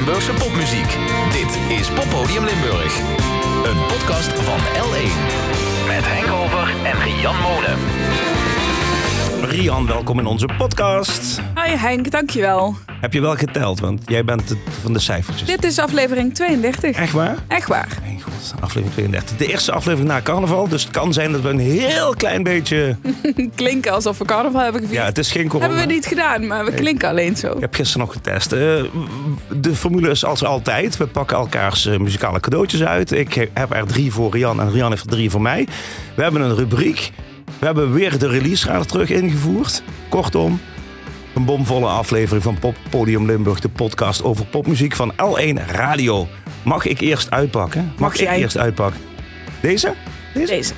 Limburgse popmuziek. Dit is Poppodium Limburg. Een podcast van L1. Met Henk Over en Rian Molen. Rian, welkom in onze podcast. Hi Henk, dankjewel. Heb je wel geteld, want jij bent het van de cijfertjes. Dit is aflevering 32. Echt waar? Echt waar. Mijn god, aflevering 32. De eerste aflevering na carnaval, dus het kan zijn dat we een heel klein beetje... Klinken alsof we carnaval hebben gevierd. Ja, het is geen corona. Hebben we niet gedaan, maar we klinken alleen zo. Ik heb gisteren nog getest. Eh, de formule is als altijd. We pakken elkaars eh, muzikale cadeautjes uit. Ik heb er drie voor Rian en Rian heeft er drie voor mij. We hebben een rubriek. We hebben weer de release radar terug ingevoerd. Kortom, een bomvolle aflevering van Pop Podium Limburg, de podcast over popmuziek van L1 Radio. Mag ik eerst uitpakken? Mag, Mag ik jij? eerst uitpakken? Deze? Deze? Deze.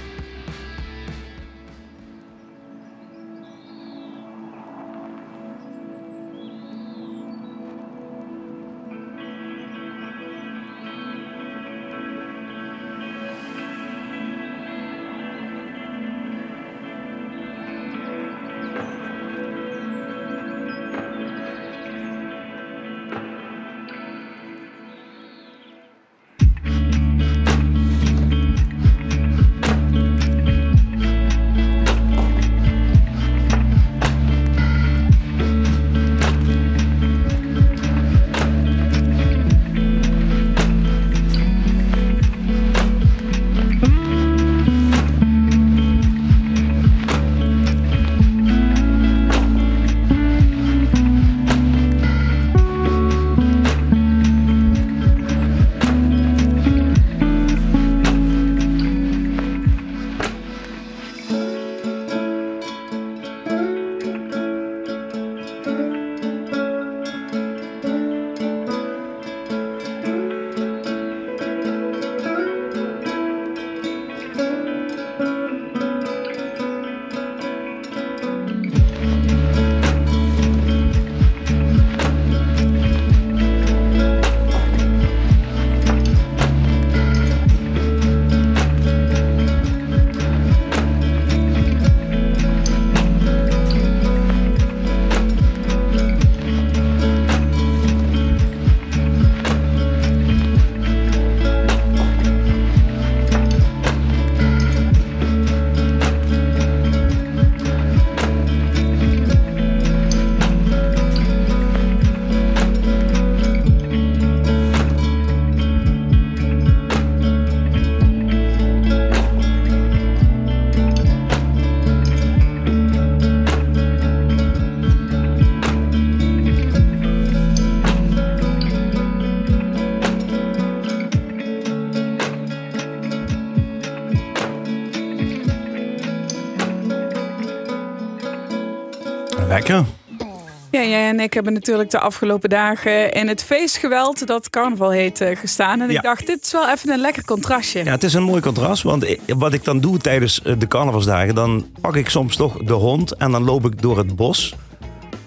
En ik hebben natuurlijk de afgelopen dagen in het feestgeweld dat carnaval heet eh, gestaan. En Ja. ik dacht, dit is wel even een lekker contrastje. Ja, het is een mooi contrast. Want wat ik dan doe tijdens eh, de carnavalsdagen, dan pak ik soms toch de hond en dan loop ik door het bos.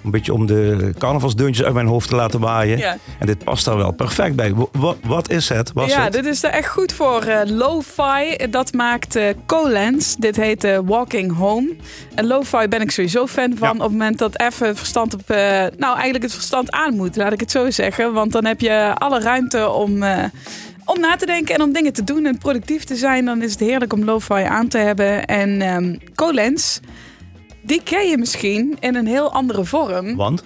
Een beetje om de carnavalsdeuntjes uit mijn hoofd te laten waaien. Ja. En dit past daar wel perfect bij. Wa- wa- wat is het? Was ja, het? dit is er echt goed voor. eh lo-fi, dat maakt eh Colens. Dit heet eh, Walking Home. En lo-fi ben ik sowieso fan van. Ja. Op het moment dat even verstand op... nou, eigenlijk het verstand aan moet, laat ik het zo zeggen. Want dan heb je alle ruimte om... om na te denken en om dingen te doen en productief te zijn, dan is het heerlijk om lo-fi aan te hebben. En ehm Colens, die ken je misschien in een heel andere vorm. Want?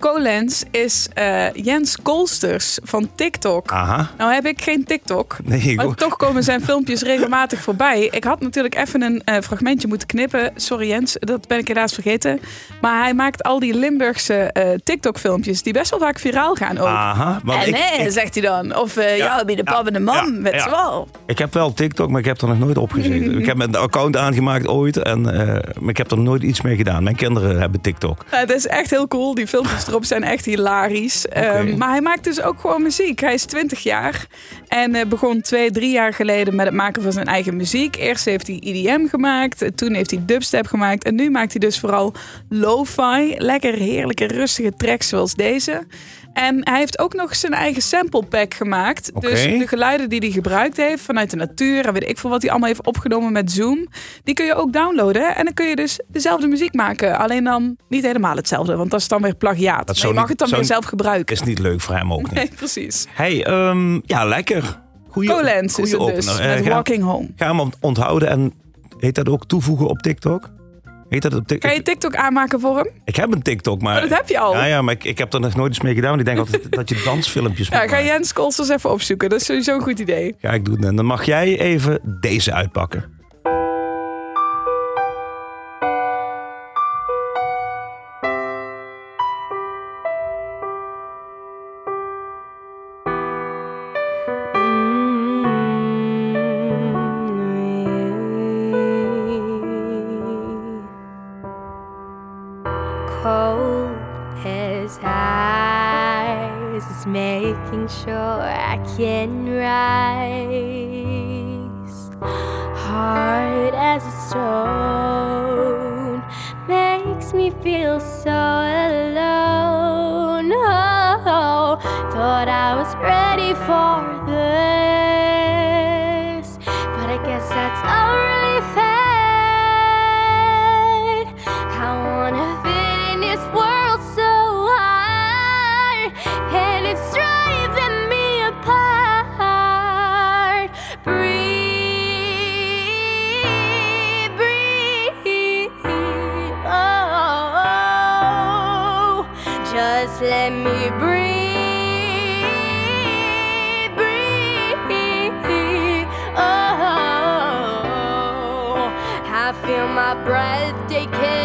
Colens is eh, Jens Kolsters van TikTok. Aha. Nou heb ik geen TikTok. Nee, ik Maar ook. toch komen zijn filmpjes regelmatig voorbij. Ik had natuurlijk even een eh, fragmentje moeten knippen. Sorry Jens, dat ben ik helaas vergeten. Maar hij maakt al die Limburgse eh, TikTok-filmpjes... die best wel vaak viraal gaan ook. Aha. Want en ik, nee, ik, zegt hij dan. Of eh, ja, Ja, bij de pap en de mam, ja, weet ja. wel. ik heb wel TikTok, maar ik heb er nog nooit op gezeten. ik heb een account aangemaakt ooit, en, eh, maar ik heb er nooit iets mee gedaan. Mijn kinderen hebben TikTok. Het is echt heel cool. Die filmpjes erop zijn echt hilarisch. Ehm, maar hij maakt dus ook gewoon muziek. Hij is 20 jaar en eh, begon twee, drie jaar geleden met het maken van zijn eigen muziek. Eerst heeft hij EDM gemaakt, toen heeft hij dubstep gemaakt en nu maakt hij dus vooral lo-fi. Lekker heerlijke, rustige tracks zoals deze. En hij heeft ook nog zijn eigen sample pack gemaakt. Dus de geluiden die hij gebruikt heeft vanuit de natuur en weet ik veel wat hij allemaal heeft opgenomen met Zoom, die kun je ook downloaden. En dan kun je dus dezelfde muziek maken. Alleen dan niet helemaal hetzelfde, want dat is dan weer plagiaat. Dat je mag het dan weer zelf gebruiken. Is niet leuk voor hem ook niet. Nee, precies. Hey, ehm, ja, lekker. Goeie, Colens is het dus, opener. Eh, met ga, Walking Home. ga hem ont- onthouden en heet dat ook toevoegen op TikTok? Heet dat op TikTok? Kan je TikTok aanmaken voor hem? Ik heb een TikTok, maar... Oh, dat heb je al. Ja, ja, maar ik, ik heb er nog nooit eens mee gedaan. want Ik denk altijd dat je dansfilmpjes Ja, ga. Jens Kolsters even opzoeken. Dat is sowieso een goed idee. Ga ik doen. En dan mag jij even deze uitpakken. Birthday breath.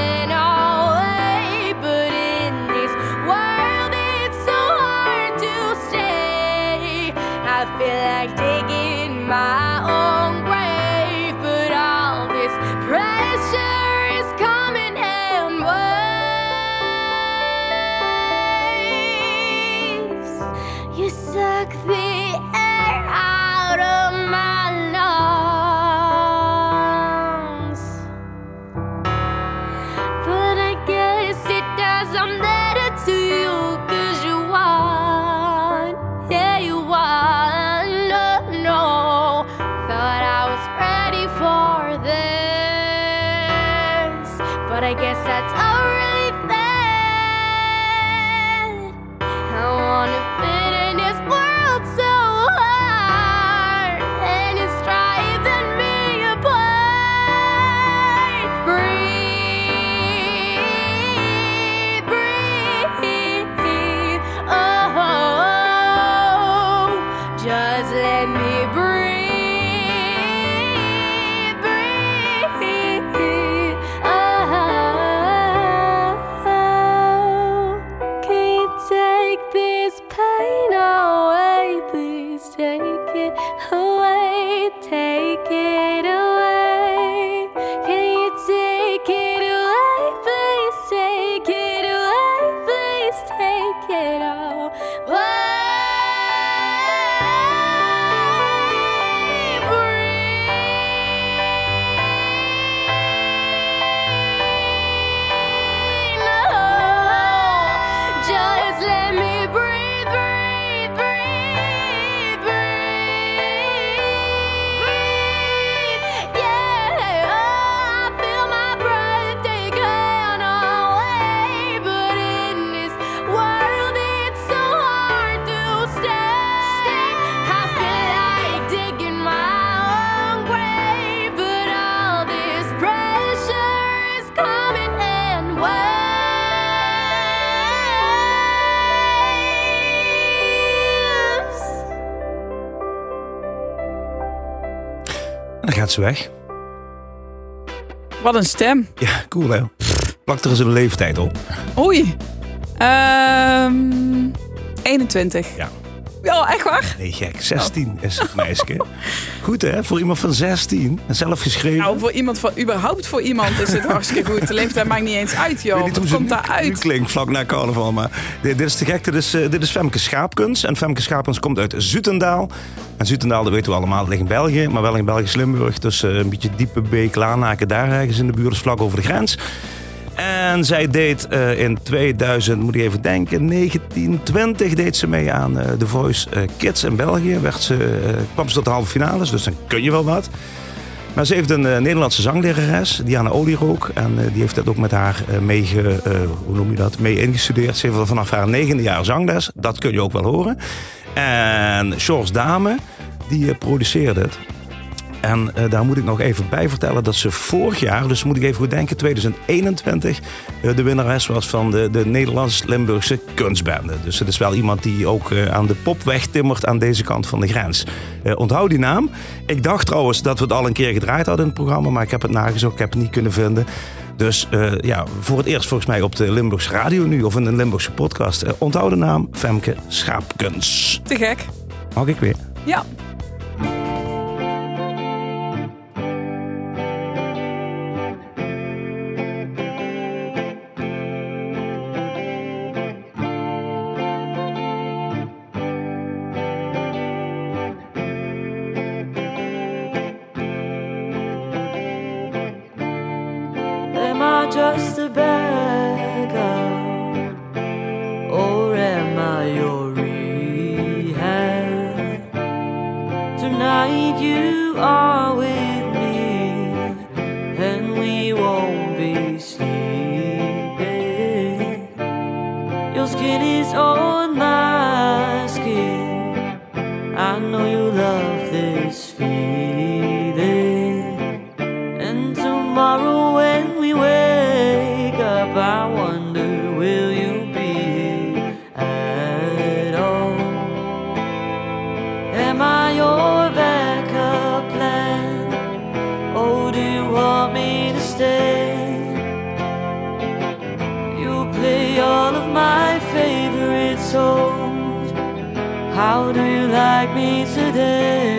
Weg. Wat een stem. Ja, cool hè. Plak er eens een leeftijd op. Oei. Ehm 21. Ja. Ja, echt waar? Nee, gek. 16 is het meisje. Goed hè, voor iemand van 16. En zelf geschreven. Nou, voor iemand van überhaupt voor iemand is het hartstikke goed. De leeftijd maakt niet eens uit, joh. weet niet komt nu, daar nu uit? klinkt vlak na carnaval. Maar dit, dit is te gek. Dit is, eh, dit is Femke Schaapkens. En Femke Schaapkens komt uit Zutendaal. En Zutendaal, dat weten we allemaal, ligt in België. Maar wel in Belgisch Limburg. Dus eh, een beetje diepe beek, Laanaken, daar ergens in de buurt. Dus vlak over de grens. En zij deed eh, in 2000, moet ik even denken, 1920 deed ze mee aan eh, The Voice Kids in België. Werd ze, kwam ze tot de halve finales, dus dan kun je wel wat. Maar ze heeft een Nederlandse zanglerares, Diana Olierook. En die heeft dat ook met haar mee, hoe noem je dat, mee ingestudeerd. Ze heeft vanaf haar negende jaar zangles. Dat kun je ook wel horen. En George Dame, die eh, produceerde het. En eh, daar moet ik nog even bij vertellen dat ze vorig jaar, dus moet ik even goed denken, 2021, eh, de winnares was van de, de Nederlands-Limburgse kunstbende. Dus het is wel iemand die ook aan de popweg timmert aan deze kant van de grens. Onthoud die naam. Ik dacht trouwens dat we het al een keer gedraaid hadden in het programma, maar ik heb het nagezocht, ik heb het niet kunnen vinden. Dus eh, ja, voor het eerst volgens mij op de Limburgse radio nu, of in een Limburgse podcast. Eh, onthoud de naam Femke Schaapkens. Te gek. Mag ik weer? Ja. How do you like me today?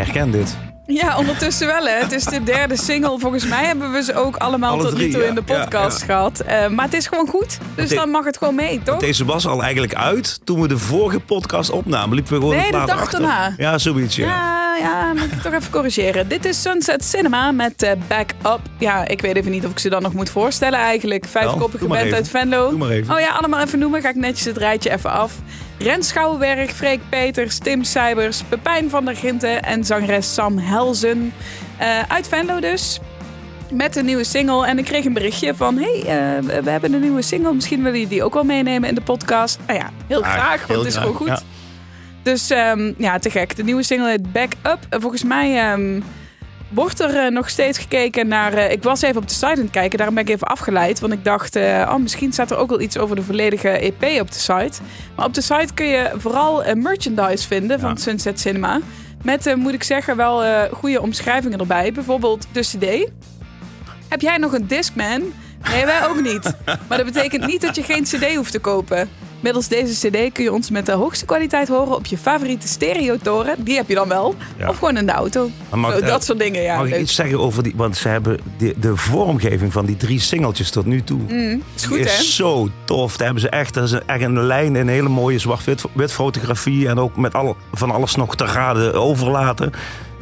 Herken dit. Ja, ondertussen wel. Hè. Het is de derde single. Volgens mij hebben we ze ook allemaal Alle tot nu toe ja. in de podcast Ja, gehad. Eh, maar het is gewoon goed. Dus de- dan mag het gewoon mee, toch? Deze was al eigenlijk uit toen we de vorige podcast opnamen. Liepen we gewoon Nee, de dag daarna. Ja, zoiets. Ja. Ja, ja, moet ik toch even corrigeren. Dit is Sunset Cinema met eh, Back Up. Ja, ik weet even niet of ik ze dan nog moet voorstellen eigenlijk. Vijfkoppige band uit Venlo. Oh ja, allemaal even noemen. Ga ik netjes het rijtje even af. Ren Schouwenberg, Freek Peters, Tim Seibers, Pepijn van der Ginten en zangeres Sam Helzen. Eh, uit Venlo dus. Met een nieuwe single. En ik kreeg een berichtje van... hey, eh, we- hebben een nieuwe single. Misschien willen jullie die ook wel meenemen in de podcast. Nou ja, heel Ah, graag, want het is gewoon goed. ja. Dus ehm, ja, te gek. De nieuwe single heet Back Up. En volgens mij ehm, wordt er eh, nog steeds gekeken naar... eh, ik was even op de site aan het kijken. Daarom ben ik even afgeleid. Want ik dacht, eh, oh, misschien staat er ook wel iets over de volledige EP op de site. Maar op de site kun je vooral merchandise vinden van Ja. Sunset Cinema. Met, moet ik zeggen, wel goede omschrijvingen erbij. Bijvoorbeeld de CD. Heb jij nog een Discman? Nee, wij ook niet. Maar dat betekent niet dat je geen CD hoeft te kopen. Middels deze CD kun je ons met de hoogste kwaliteit horen op je favoriete stereotoren. Die heb je dan wel. Ja. Of gewoon in de auto. Mag- Zo, dat eh, soort dingen, ja. Mag ik iets zeggen over die... Want ze hebben de, de vormgeving van die drie singeltjes tot nu toe. Mm, is goed, hè? is zo tof. Daar hebben ze echt, is een- echt een lijn, een hele mooie zwart-wit wit fotografie. En ook met al, van alles nog te raden overlaten. Ik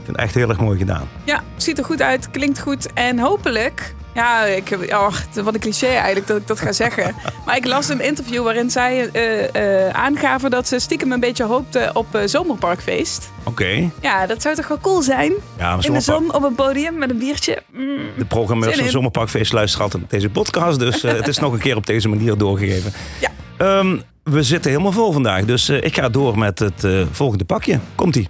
vind het echt heel erg mooi gedaan. Ja, ziet er goed uit, klinkt goed. En hopelijk... Ja, ik, heb- oh, wat een cliché eigenlijk dat ik dat ga zeggen. Maar ik las een interview waarin zij eh, eh, aangaven dat ze stiekem een beetje hoopten op eh, zomerparkfeest. Oké. Ja, dat zou toch wel cool zijn? Ja, In de zon op een podium met een biertje. Mm. De programmeurs Zin van. Zomerparkfeest luisteren altijd deze podcast. Dus het is nog een keer op deze manier doorgegeven. Ja. Ehm, we zitten helemaal vol vandaag. Dus ik ga door met het volgende pakje. Komt-ie.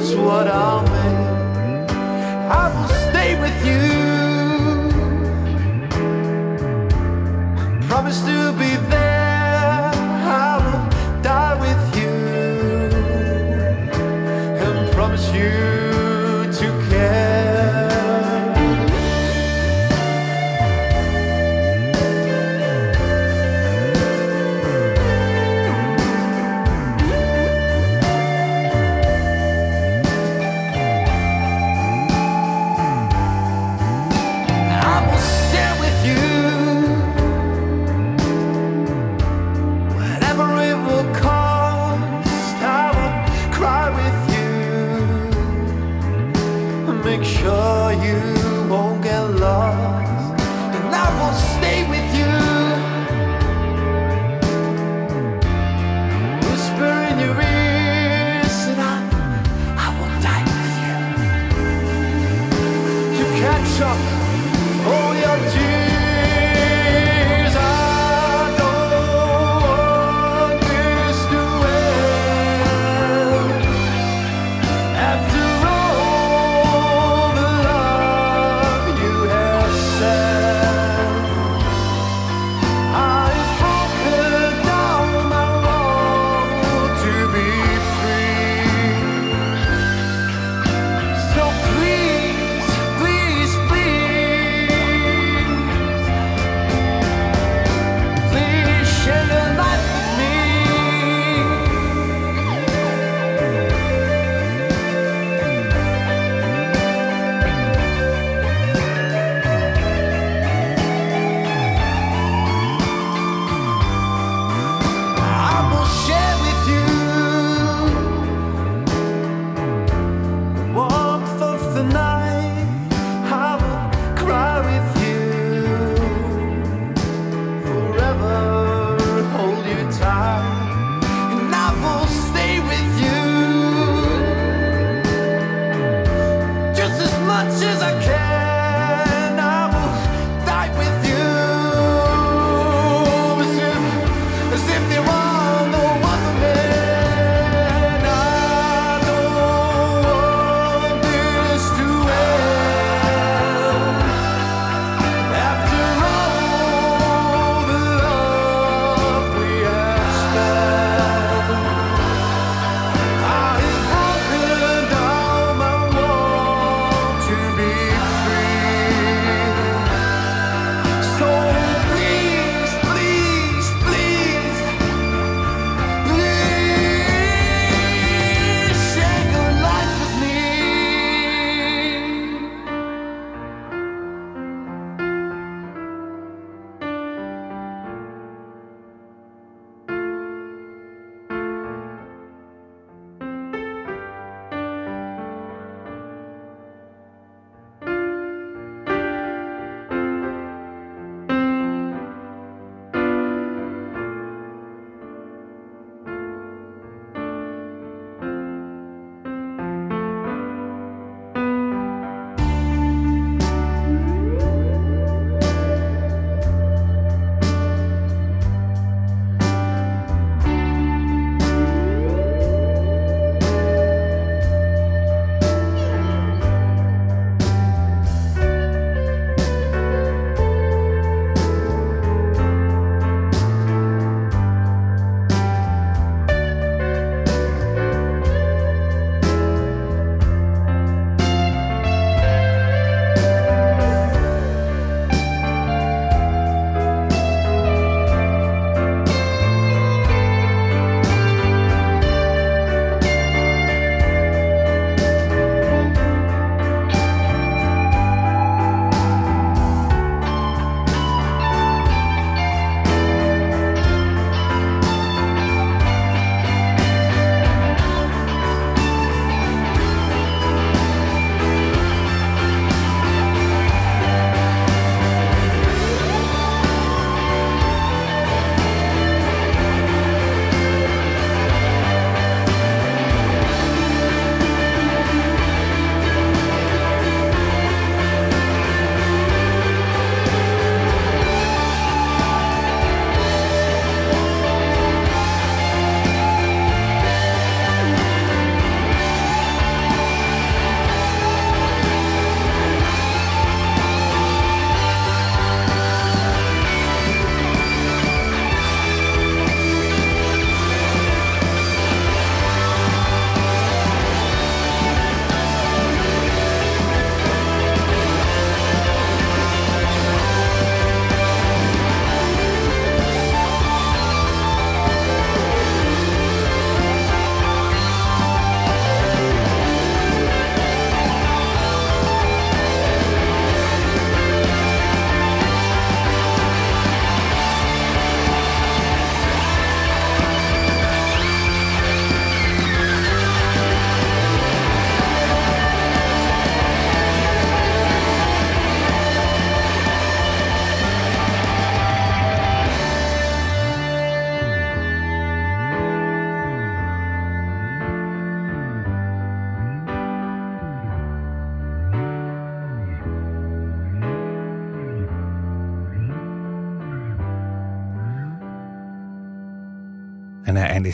Is what I'll make. I will stay with you. Promise to be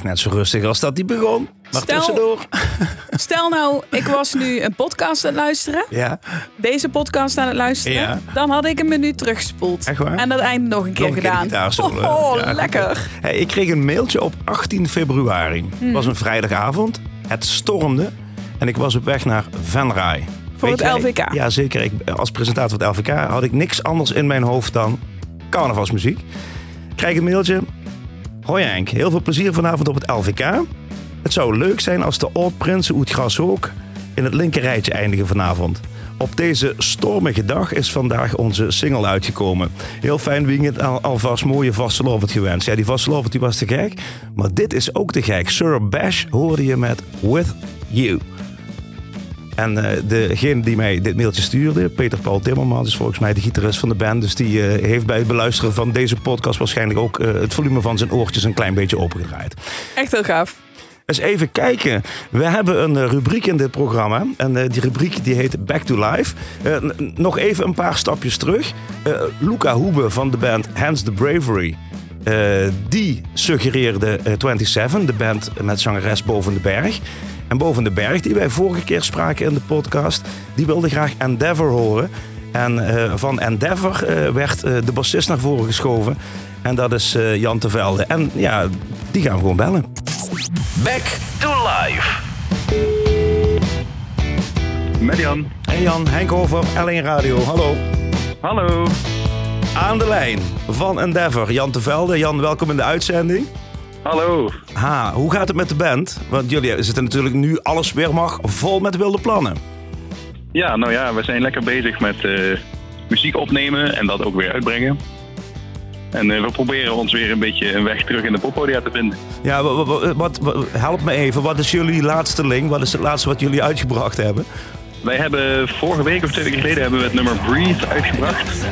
eindigt net zo rustig als dat hij begon. Maar Stel- tussendoor. Stel nou, ik was nu een podcast aan het luisteren. Ja, Deze podcast aan het luisteren. Ja. Dan had ik een minuut teruggespoeld. Echt waar? En dat einde nog een keer nog een gedaan. Oh, Ja, lekker. Hey, ik kreeg een mailtje op 18 februari. Mhm. Het was een vrijdagavond. Het stormde. En ik was op weg naar Venray. Voor Weet het jij- LVK? Ja, zeker. Ik, als presentator van het LVK had ik niks anders in mijn hoofd dan carnavalsmuziek. Ik krijg een mailtje. Hoi Henk, heel veel plezier vanavond op het LVK. Het zou leuk zijn als de Oud-Prinsen uit Grashoek in het linkerrijtje eindigen vanavond. Op deze stormige dag is vandaag onze single uitgekomen. Heel fijn weekend, al, alvast mooie vastelovend gewenst. Ja, die vastelovend die was te gek, maar dit is ook te gek. Sir Bash hoorde je met With You. En eh, degene die mij dit mailtje stuurde, Peter Paul Timmermans, is volgens mij de gitarist van de band. Dus die eh, heeft bij het beluisteren van deze podcast waarschijnlijk ook eh, het volume van zijn oortjes een klein beetje opengedraaid. Echt heel gaaf. Eens even kijken. We hebben een rubriek in dit programma. En die rubriek die heet Back to Life. Nog even een paar stapjes terug. Luca Hoebe van de band Hands the Bravery. die suggereerde eh, 27, de band met zangeres Boven de Berg. En Boven de Berg, die wij vorige keer spraken in de podcast, die wilde graag Endeavor horen. En eh, van Endeavor eh, werd eh, de bassist naar voren geschoven. En dat is eh, Jan Tervelde. En ja, die gaan we gewoon bellen. Back to life. Met Jan. Hey Jan, Henk Over, L1 Radio, hallo. Hallo. Aan de lijn van Endeavor, Jan Tevelde. Jan, welkom in de uitzending. Hallo. Ha, hoe gaat het met de band? Want jullie zitten natuurlijk nu alles weer mag vol met wilde plannen. Ja, nou ja, we zijn lekker bezig met eh, muziek opnemen en dat ook weer uitbrengen. En eh, we proberen ons weer een beetje een weg terug in de poppodia te vinden. Ja, wa- wa- wa- wat, wa- help me even. Wat is jullie laatste link? Wat is het laatste wat jullie uitgebracht hebben? Wij hebben vorige week of twee weken geleden hebben we het nummer Breathe uitgebracht.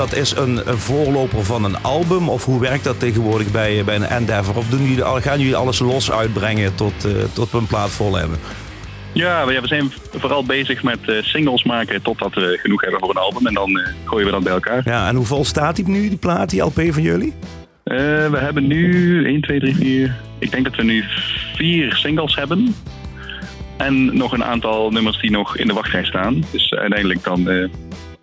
Dat, is een, een voorloper van een album? Of hoe werkt dat tegenwoordig bij, bij een Endeavor? Of doen jullie, gaan jullie alles los uitbrengen tot, eh, tot we een plaat vol hebben? Ja, we, zijn vooral bezig met eh, singles maken totdat we genoeg hebben voor een album. En dan eh, gooien we dat bij elkaar. Ja, en hoe vol staat die nu, die plaat, die LP van jullie? We hebben nu 1, 2, 3, 4. Ik denk dat we nu vier singles hebben. En nog een aantal nummers die nog in de wachtrij staan. Dus uiteindelijk dan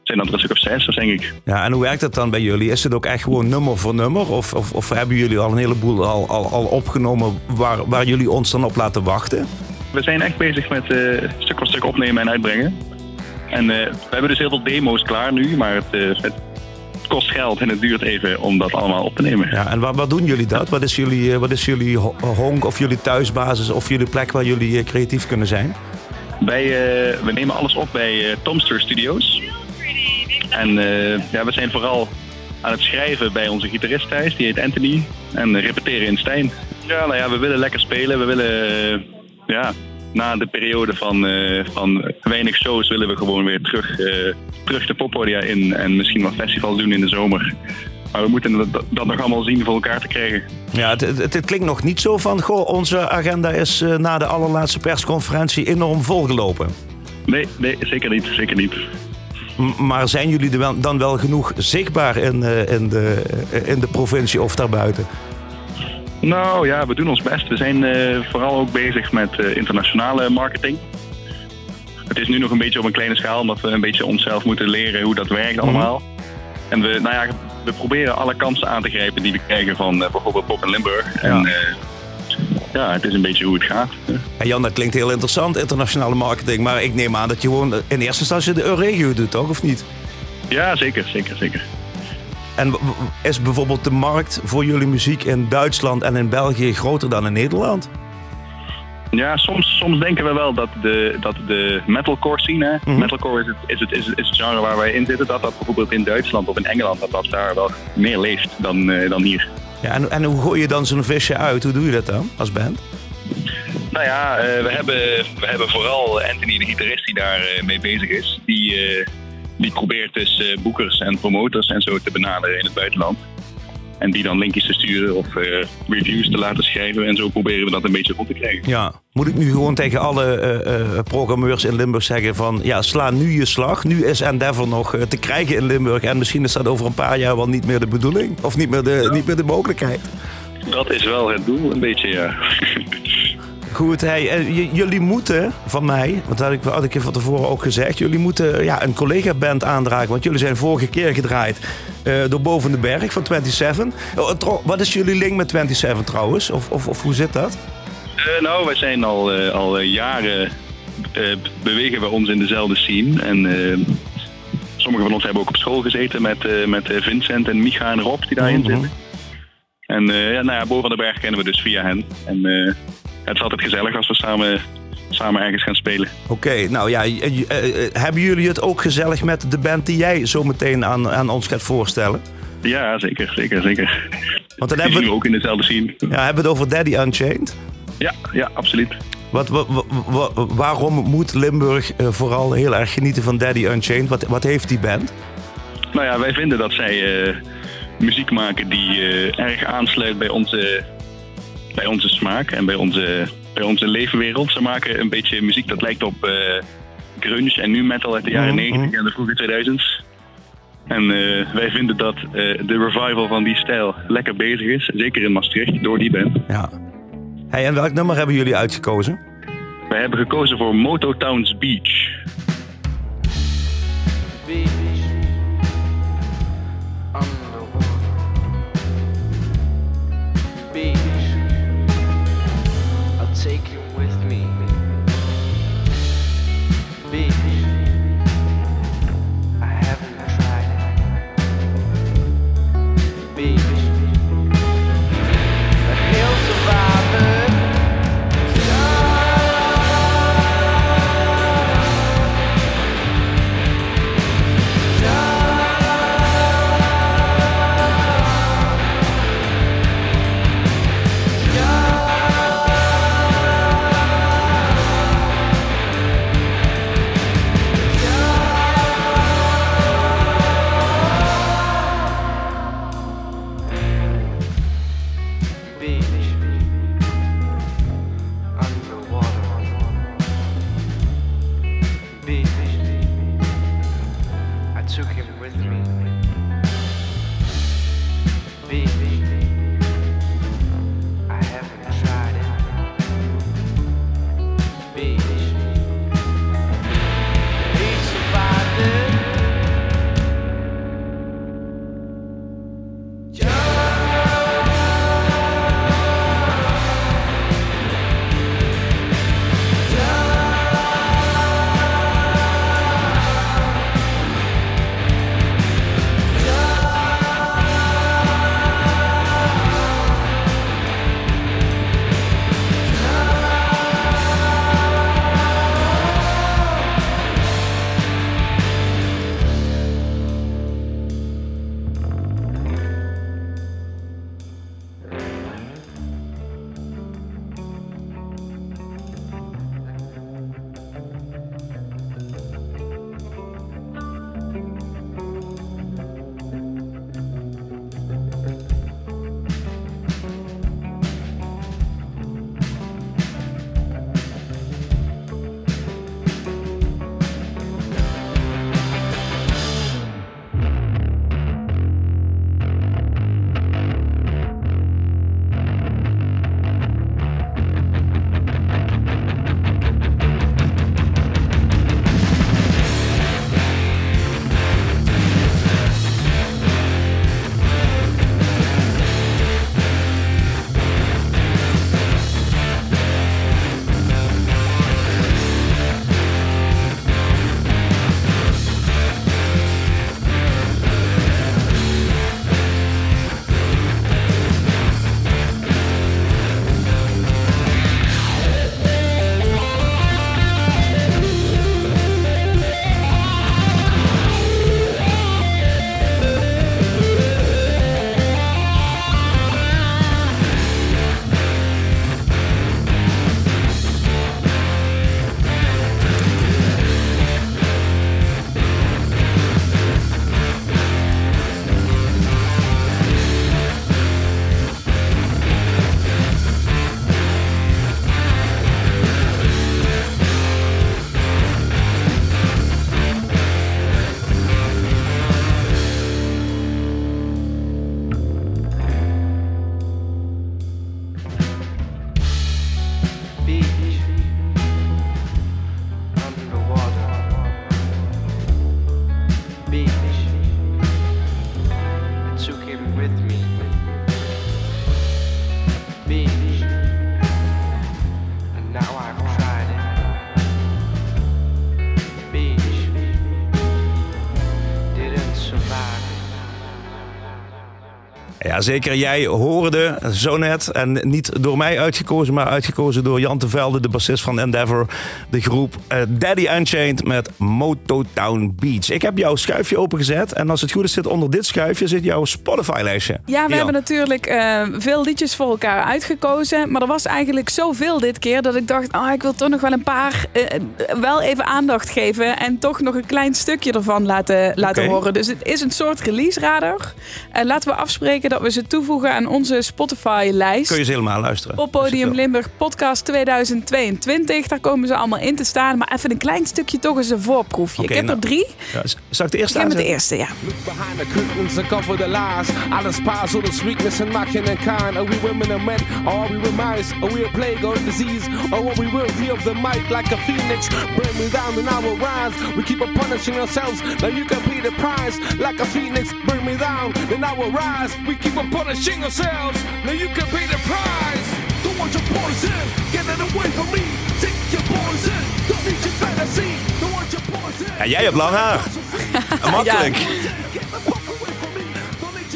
zijn dat er een stuk of zes, denk ik. Ja, en hoe werkt dat dan bij jullie? Is het ook echt gewoon nummer voor nummer? Of, of, of hebben jullie al een heleboel al, al, al opgenomen waar, waar jullie ons dan op laten wachten? We zijn echt bezig met eh, stuk voor stuk opnemen en uitbrengen. En eh, we hebben dus heel veel demo's klaar nu, maar het, eh, het kost geld en het duurt even om dat allemaal op te nemen. Ja, en waar, waar doen jullie dat? Wat is jullie, wat is jullie ho- honk of jullie thuisbasis of jullie plek waar jullie creatief kunnen zijn? Wij, we nemen alles op bij Tomster Studios. En eh, ja, we zijn vooral aan het schrijven bij onze gitarist thuis, die heet Anthony. En repeteren in Stijn. Ja, nou ja, we willen lekker spelen. We willen, eh, ja, na de periode van, eh, van weinig shows willen we gewoon weer terug, terug de poppodia in. En misschien wat festivals doen in de zomer. Maar we moeten dat, dat nog allemaal zien voor elkaar te krijgen. Ja, het, het, het klinkt nog niet zo van, goh, onze agenda is na de allerlaatste persconferentie enorm volgelopen. Nee, nee, zeker niet. Zeker niet. Maar zijn jullie er wel, dan wel genoeg zichtbaar in, eh, in, de, eh, in de provincie of daarbuiten? Nou ja, we doen ons best. We zijn eh, vooral ook bezig met internationale marketing. Het is nu nog een beetje op een kleine schaal, omdat we een beetje onszelf moeten leren hoe dat werkt allemaal. En we, nou ja, we proberen alle kansen aan te grijpen die we krijgen van bijvoorbeeld Pop Limburg. En eh, ja, het is een beetje hoe het gaat. En Jan, dat klinkt heel interessant, internationale marketing. Maar ik neem aan dat je gewoon in eerste instantie de regio doet, toch? Of niet? Ja, zeker, zeker, zeker. En is bijvoorbeeld de markt voor jullie muziek in Duitsland en in België groter dan in Nederland? Ja, soms, soms denken we wel dat de, dat de metalcore scene, hè, Mhm. metalcore is het, is, het, is, het, is het genre waar wij in zitten, dat dat bijvoorbeeld in Duitsland of in Engeland, dat dat daar wel meer leeft dan, eh, dan hier. Ja, en, en hoe gooi je dan zo'n visje uit? Hoe doe je dat dan als band? Nou ja, eh, we, hebben, we hebben vooral Anthony, de gitarist, die daar eh, mee bezig is. Die, eh, die probeert dus boekers en promotors en zo te benaderen in het buitenland. En die dan linkjes te sturen of eh, reviews te laten schrijven. En zo proberen we dat een beetje rond te krijgen. Ja. Moet ik nu gewoon tegen alle eh, programmeurs in Limburg zeggen van... ja, sla nu je slag. Nu is Endeavor nog te krijgen in Limburg. En misschien is dat over een paar jaar wel niet meer de bedoeling. Of niet meer de, niet meer de mogelijkheid. Dat is wel het doel, een beetje, ja. Goed, hey, eh, jullie moeten van mij, want dat had ik, had ik je van tevoren ook gezegd... jullie moeten ja, een collega-band aandragen. Want jullie zijn vorige keer gedraaid eh, door Boven de Berg van 27. Oh, trouw- wat is jullie link met 27 trouwens? Of, of, of hoe zit dat? Eh, nou, wij zijn al, eh, al eh, jaren eh, bewegen we ons in dezelfde scene. En eh, sommigen van ons hebben ook op school gezeten met, eh, met eh, Vincent en Micha en Rob die daarin Mhm. zitten. En eh, ja, nou ja, Boven de Berg kennen we dus via hen. En eh, het is altijd gezellig als we samen, samen ergens gaan spelen. Oké, nou ja, j- eh, eh, hebben jullie het ook gezellig met de band die jij zo meteen aan, aan ons gaat voorstellen? Ja, zeker, zeker, zeker. Want dan Die hebben we ook in dezelfde scene. ja, hebben we het over Daddy Unchained. Ja, ja, absoluut. Wat, wa- wa- wa- waarom moet Limburg eh, vooral heel erg genieten van Daddy Unchained? Wat, wat heeft die band? Nou ja, wij vinden dat zij eh, muziek maken die eh, erg aansluit bij onze, bij onze smaak en bij onze, bij onze leefwereld. Ze maken een beetje muziek dat lijkt op eh, grunge en nu metal uit de jaren Mhm, 90 en de vroege 2000's. En eh, wij vinden dat eh, de revival van die stijl lekker bezig is. Zeker in Maastricht, door die band. Ja. Hey, en welk nummer hebben jullie uitgekozen? Wij hebben gekozen voor Mototowns Beach. beach Ja, zeker. Jij hoorde zo net, en niet door mij uitgekozen, maar uitgekozen door Jan de Velde, de bassist van Endeavor, de groep eh, Daddy Unchained met Mototown Beach. Ik heb jouw schuifje opengezet en als het goed is zit onder dit schuifje zit jouw Spotify-lijstje. Ja, we Jan. hebben natuurlijk eh, veel liedjes voor elkaar uitgekozen. Maar er was eigenlijk zoveel dit keer dat ik dacht... Oh, ik wil toch nog wel een paar eh, wel even aandacht geven. En toch nog een klein stukje ervan laten, laten horen. Dus het is een soort release-radar. Eh, laten we afspreken dat we ze toevoegen aan onze Spotify-lijst. Kun je ze helemaal luisteren. Op Podium Limburg Podcast 2022. Daar komen ze allemaal in te staan. Maar even een klein stukje toch eens een voorproefje. Oké, ik heb nou. er drie. Ja, zal ik de eerste Ik begin met de eerste, ja. Behind the curtains and cover the lies. I despise all the sweetness and knocking and kind. Are we women and men? Or are we mice? Are we a plague or a disease? Or are we worthy of the might like a phoenix? Burn me down and I will rise. We keep on punishing ourselves. Now you can pay the price. Like a phoenix, burn me down, then I will rise. We keep on punishing ourselves. Now you can pay the price. Don't want your poison. Get it away from me. Take your poison. Don't need your fantasy. Don't want your poison. Ja, jij hebt lang haar. Makkelijk. Get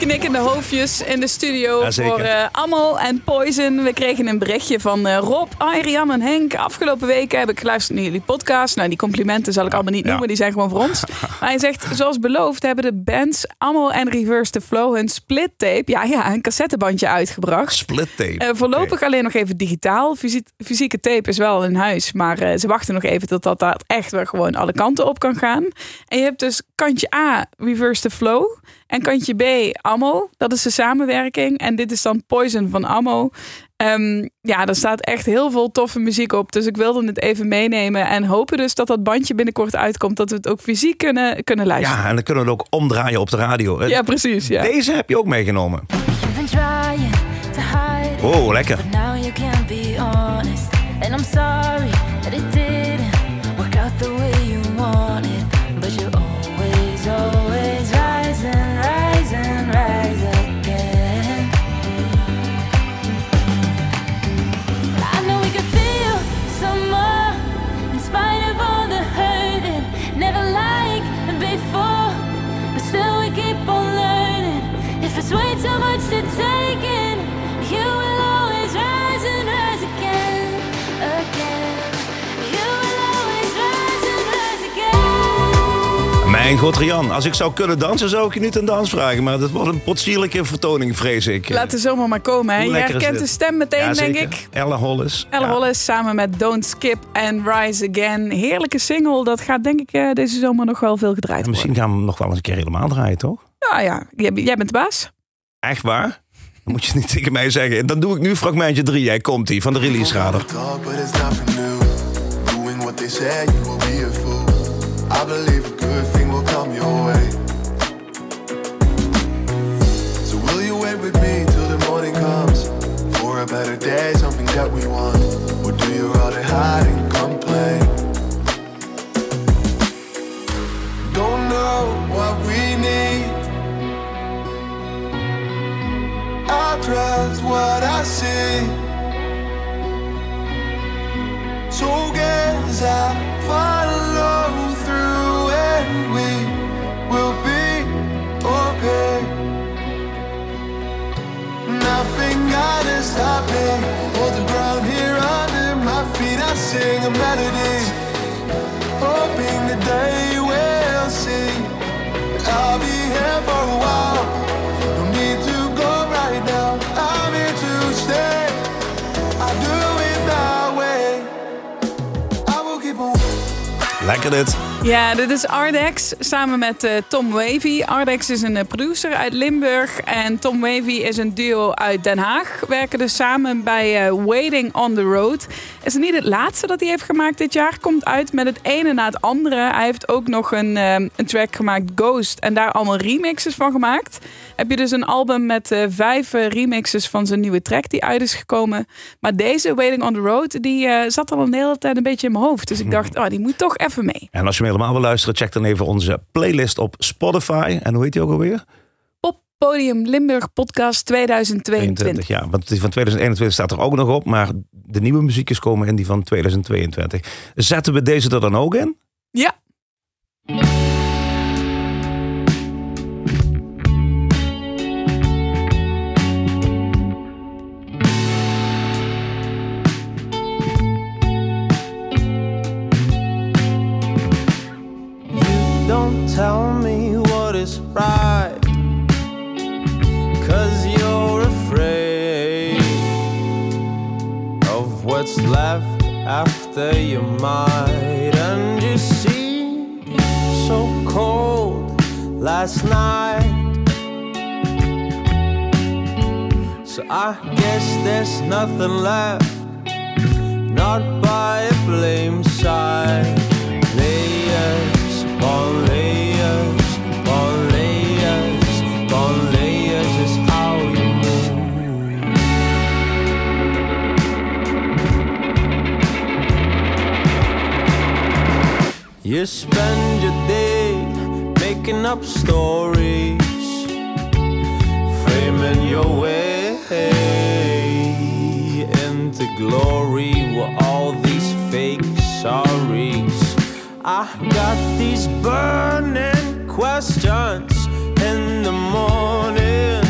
knikkende hoofdjes in de studio Ja, voor Amal en Poison. We kregen een berichtje van eh, Rob, Ariane en Henk. Afgelopen weken heb ik geluisterd naar jullie podcast. Nou, die complimenten zal ik allemaal niet noemen, die zijn gewoon voor ons. maar hij zegt, zoals beloofd hebben de bands Amal en Reverse the Flow hun split tape, ja, ja, een cassettebandje uitgebracht. Split tape. Eh, voorlopig alleen nog even digitaal. Fysie- fysieke tape is wel in huis. Maar ze wachten nog even tot dat daar echt weer gewoon alle kanten op kan gaan. En je hebt dus kantje A, Reverse the Flow. En kantje B, Ammo. Dat is de samenwerking. En dit is dan Poison van Ammo. Ehm, ja, er staat echt heel veel toffe muziek op. Dus ik wilde het even meenemen. En hopen dus dat dat bandje binnenkort uitkomt. Dat we het ook fysiek kunnen, kunnen luisteren. Ja, en dan kunnen we het ook omdraaien op de radio. Ja, precies. Ja. Deze heb je ook meegenomen. Oh, lekker. Mijn god, Rian. Als ik zou kunnen dansen, zou ik je niet een dans vragen. Maar dat wordt een potsierlijke vertoning, vrees ik. Laat de zomer maar komen. Hè. Je herkent de stem meteen, Ja, denk ik. Ella Hollis. Elle Ja. Hollis samen met Don't Skip and Rise Again. Heerlijke single. Dat gaat denk ik eh, deze zomer nog wel veel gedraaid En misschien gaan we hem nog wel eens een keer helemaal draaien, toch? worden. Ja, ja. Jij, bent de baas. Echt waar? Dan moet je het niet tegen mij zeggen. Dan doe ik nu fragmentje 3. Jij komt die van de release radar. For a day, something that we want. Or do you rather hide and complain? Don't know what we need. I trust what I see. So guess I follow through and we will be Nothing gotta stop. Hold the ground here under my feet. I sing a melody, hoping the day will see. I'll be here for a while. No need to go right now. I'm here to stay. I do it my way. I will keep on. Lekker dit. Ja, dit is Ardex samen met eh, Tom Wavy. Ardex is een eh, producer uit Limburg en Tom Wavy is een duo uit Den Haag. Werken dus samen bij eh, Waiting on the Road. Is het niet het laatste dat hij heeft gemaakt dit jaar. Komt uit met het ene na het andere. Hij heeft ook nog een, eh, een track gemaakt, Ghost, en daar allemaal remixes van gemaakt. Heb je dus een album met vijf remixes van zijn nieuwe track die uit is gekomen. Maar deze, Waiting on the Road, die zat al een hele tijd een beetje in mijn hoofd. Dus ik dacht, oh, die moet toch even mee. En als je helemaal wil luisteren, check dan even onze playlist op Spotify. En hoe heet die ook alweer? Pop Podium Limburg Podcast 2022. 22, ja. Want die van 2021 staat er ook nog op. Maar de nieuwe muziekjes komen in die van 2022. Zetten we deze er dan ook in? Ja. Left after you might. And you see, so cold last night. So I guess there's nothing left, not by a blame side. You spend your day making up stories framing your way into glory with all these fake sorries. I got these burning questions in the morning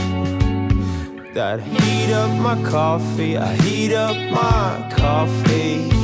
that heat up my coffee. I heat up my coffee.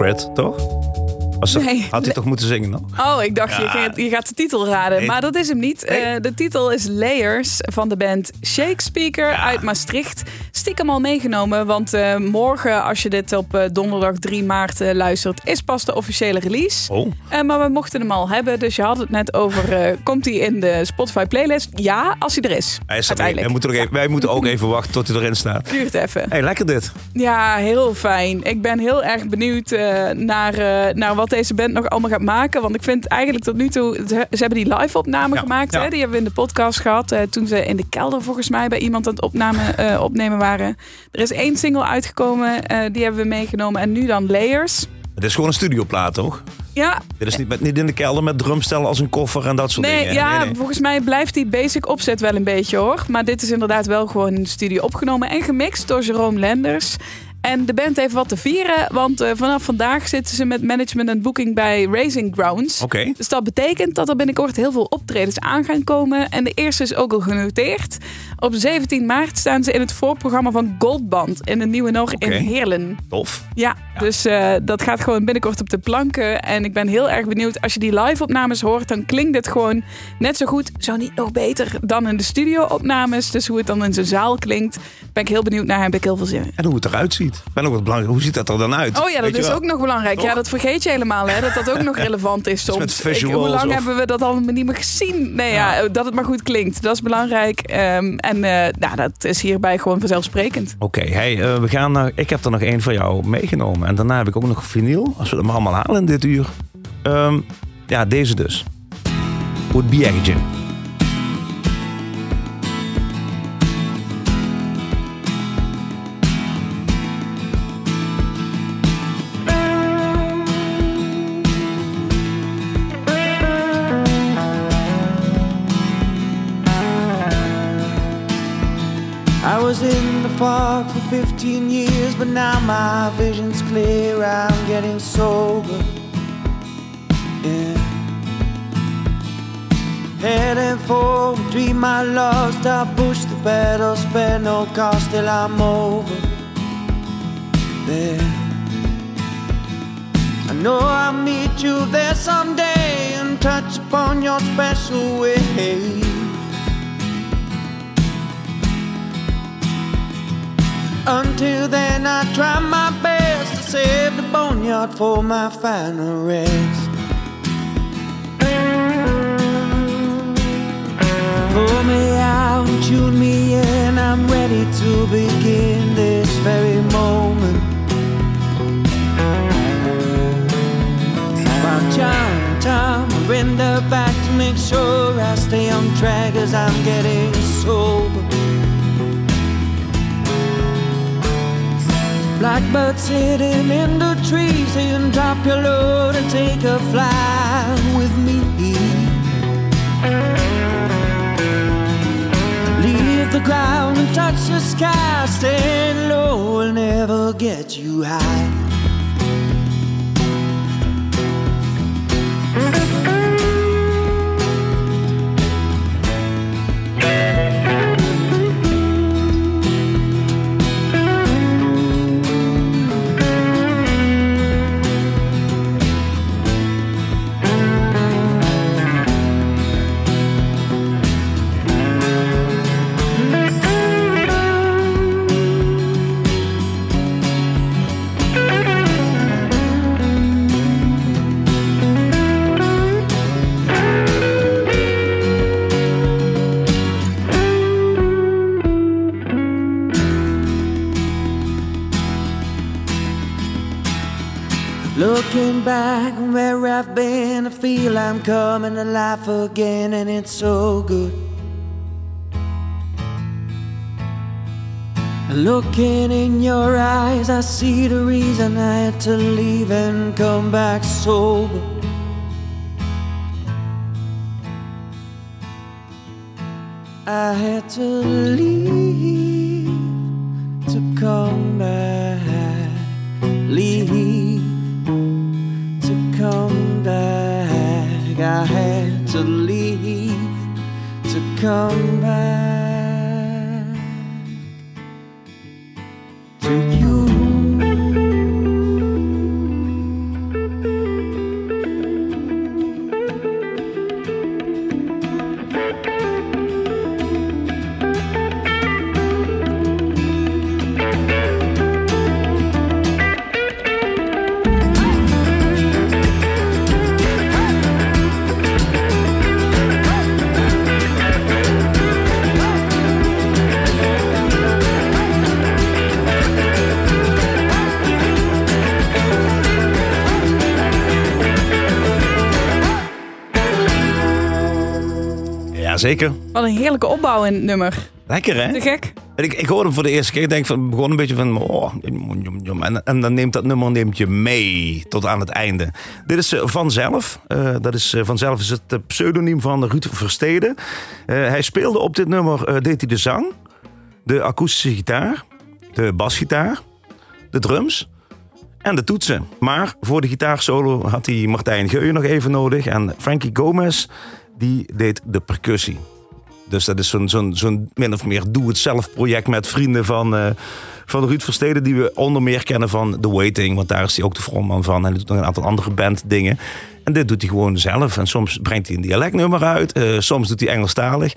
Hypocrite, toch? Was dat- Nee. Had hij toch moeten zingen dan? Oh, ik dacht, je, ging- je gaat de titel raden. Nee. Maar dat is hem niet. Nee. Eh, de titel is Layers van de band Shakespeare uit Maastricht. Stiekem al meegenomen, want eh, morgen, als je dit op eh, donderdag 3 maart luistert, is pas de officiële release. Oh, Eh, maar we mochten hem al hebben, dus je had het net over, eh, komt hij in de Spotify playlist? Ja, als hij er is. hij is er weer. Uiteindelijk. Wij moeten, nog even, wij moeten ook even wachten tot hij erin staat. Duurt even. hey, lekker dit. Ja, heel fijn. Ik ben heel erg benieuwd eh, naar, eh, naar wat deze band nog allemaal gaat maken. Want ik vind eigenlijk tot nu toe... Ze, ze hebben die live-opname Ja, gemaakt. ja. Hè? Die hebben we in de podcast gehad. eh, toen ze in de kelder volgens mij bij iemand aan het opname, eh, opnemen waren. Er is één single uitgekomen. eh, die hebben we meegenomen. En nu dan Layers. Het is gewoon een studioplaat, toch? Ja, Dit is niet, met, niet in de kelder met drumstellen als een koffer en dat soort nee, dingen. ja, nee, nee. volgens mij blijft die basic opzet wel een beetje hoor. Maar dit is inderdaad wel gewoon in de studio opgenomen en gemixt door Jerome Lenders. En de band heeft wat te vieren, want eh, vanaf vandaag zitten ze met management en booking bij Raising Grounds. Oké. Dus dat betekent dat er binnenkort heel veel optredens aan gaan komen. En de eerste is ook al genoteerd. Op 17 maart staan ze in het voorprogramma van Goldband in de Nieuwe Nog in Heerlen. Tof. Ja, dus eh, dat gaat gewoon binnenkort op de planken. En ik ben heel erg benieuwd. Als je die live-opnames hoort, dan klinkt het gewoon net zo goed. Zo niet nog beter dan in de studio-opnames. Dus hoe het dan in zijn zaal klinkt, ben ik heel benieuwd naar. Heb ik heel veel zin in. En hoe het eruit ziet. Ik Ben ook wat belangrijk. Hoe ziet dat er dan uit? Oh ja, dat is wel? ook nog belangrijk. Ja, dat vergeet je helemaal, hè? Dat dat ook nog relevant is soms. met visuals hoe lang of- hebben we dat allemaal niet meer gezien? Nee, ja. dat het maar goed klinkt. Dat is belangrijk. Ehm, en eh, nou, dat is hierbij gewoon vanzelfsprekend. Oké, hey, eh, we gaan naar, ik heb er nog één voor jou meegenomen. En daarna heb ik ook nog vinyl. Als we hem allemaal halen in dit uur. Ehm, ja, deze dus. Would be Agent. Fog for 15 years, but now my vision's clear. I'm getting sober. Yeah. Heading for a dream I lost. I push the pedal, spare no cost till I'm over. There. I know I'll meet you there someday and touch upon your special way. Until then, I try my best to save the boneyard for my final rest. Pull me out, tune me in. I'm ready to begin this very moment. While time and time, I render back to make sure I stay on track as I'm getting sober. Blackbird sitting in the trees, saying drop your load and take a flight with me. Leave the ground and touch the sky. Staying low will never get you high. Back where I've been, I feel I'm coming to life again, and it's so good. Looking in your eyes, I see the reason I had to leave and come back sober. I had to leave come Zeker. Wat een heerlijke opbouw in het nummer. Lekker hè? Te gek. Ik, ik hoorde hem voor de eerste keer. Ik denk van, begon een beetje van. Oh. En, en dan neemt dat nummer neemt je mee tot aan het einde. Dit is eh, Vanzelf. Eh, dat is, eh, Vanzelf is het pseudoniem van Ruud Versteden. Eh, hij speelde op dit nummer, deed hij de zang, de akoestische gitaar, de basgitaar, de drums en de toetsen. Maar voor de gitaarsolo had hij Martijn Geuyen nog even nodig. En Frankie Gomez, die deed de percussie. Dus dat is zo'n min of meer doe-het-zelf project met vrienden van, eh, van Ruud Versteden. Die we onder meer kennen van The Waiting. Want daar is hij ook de frontman van. En hij doet nog een aantal andere banddingen. En dit doet hij gewoon zelf. En soms brengt hij een dialectnummer uit. eh, soms doet hij Engelstalig.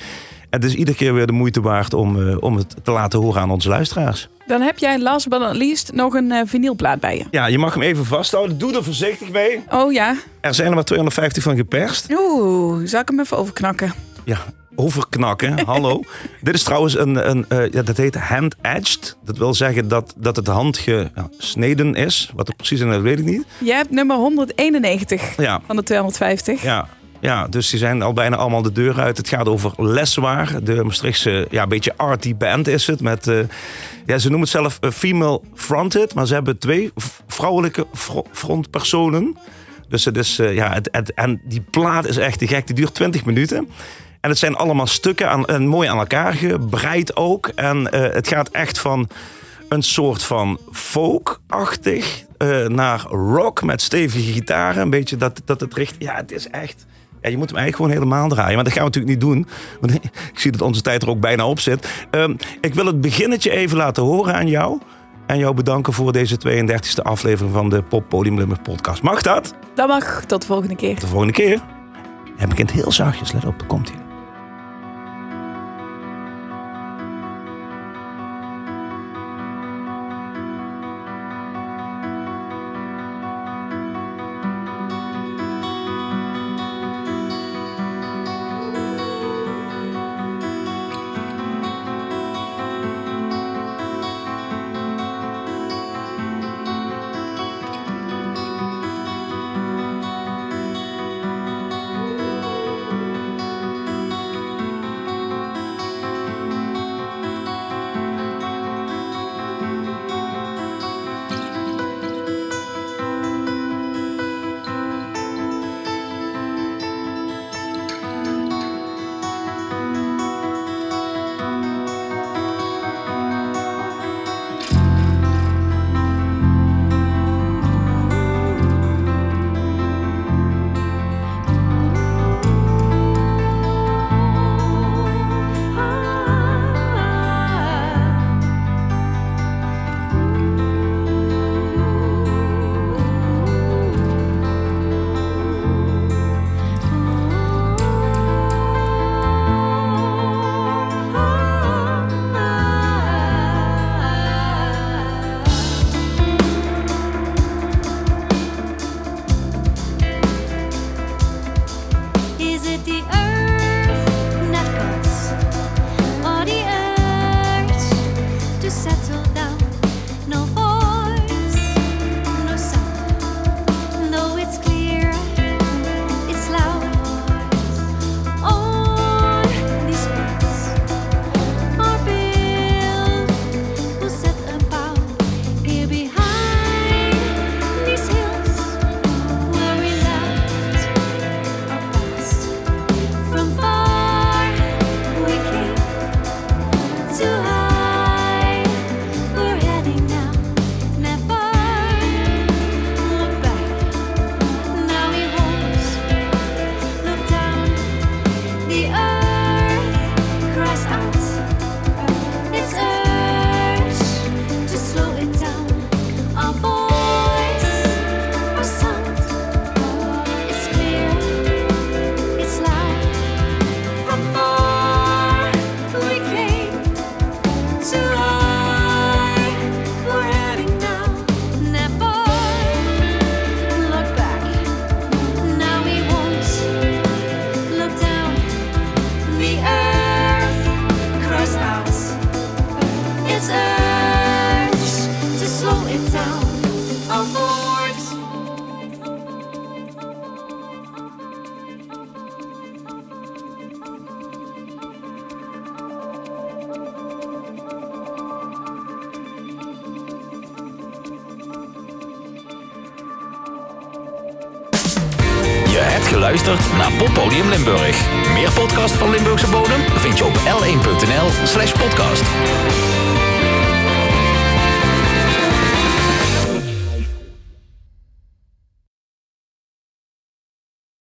Het is iedere keer weer de moeite waard om, eh, om het te laten horen aan onze luisteraars. Dan heb jij last but not least nog een eh, vinylplaat bij je. Ja, je mag hem even vasthouden. Doe er voorzichtig mee. Oh ja. Er zijn er maar 250 van geperst. Oeh, zal ik hem even overknakken? Ja, overknakken. Hallo. Dit is trouwens een, een eh, ja, dat heet hand-edged. Dat wil zeggen dat, dat het handgesneden is. Wat er precies in is, weet ik niet. Jij hebt nummer 191 Ja, van de 250. ja. Ja, dus die zijn al bijna allemaal de deur uit. Het gaat over Leswaar, de Maastrichtse, ja, beetje arty band is het. Met, eh, ja, ze noemen het zelf eh, female fronted, maar ze hebben twee vrouwelijke frontpersonen. Dus het is, eh, ja, het, en die plaat is echt te gek. Die duurt 20 minuten. En het zijn allemaal stukken aan, en mooi aan elkaar gebreid ook. En het gaat echt van een soort van folk-achtig naar rock met stevige gitaren. Een beetje dat, dat het richt. Ja, het is echt ja, je moet hem eigenlijk gewoon helemaal draaien. Maar dat gaan we natuurlijk niet doen. Want ik zie dat onze tijd er ook bijna op zit. Ehm, ik wil het beginnetje even laten horen aan jou. En jou bedanken voor deze 32e aflevering van de Pop Podium Limburg podcast. Mag dat? Dat mag. Tot de volgende keer. Tot de volgende keer. Hij begint heel zachtjes. Let op, komt hier.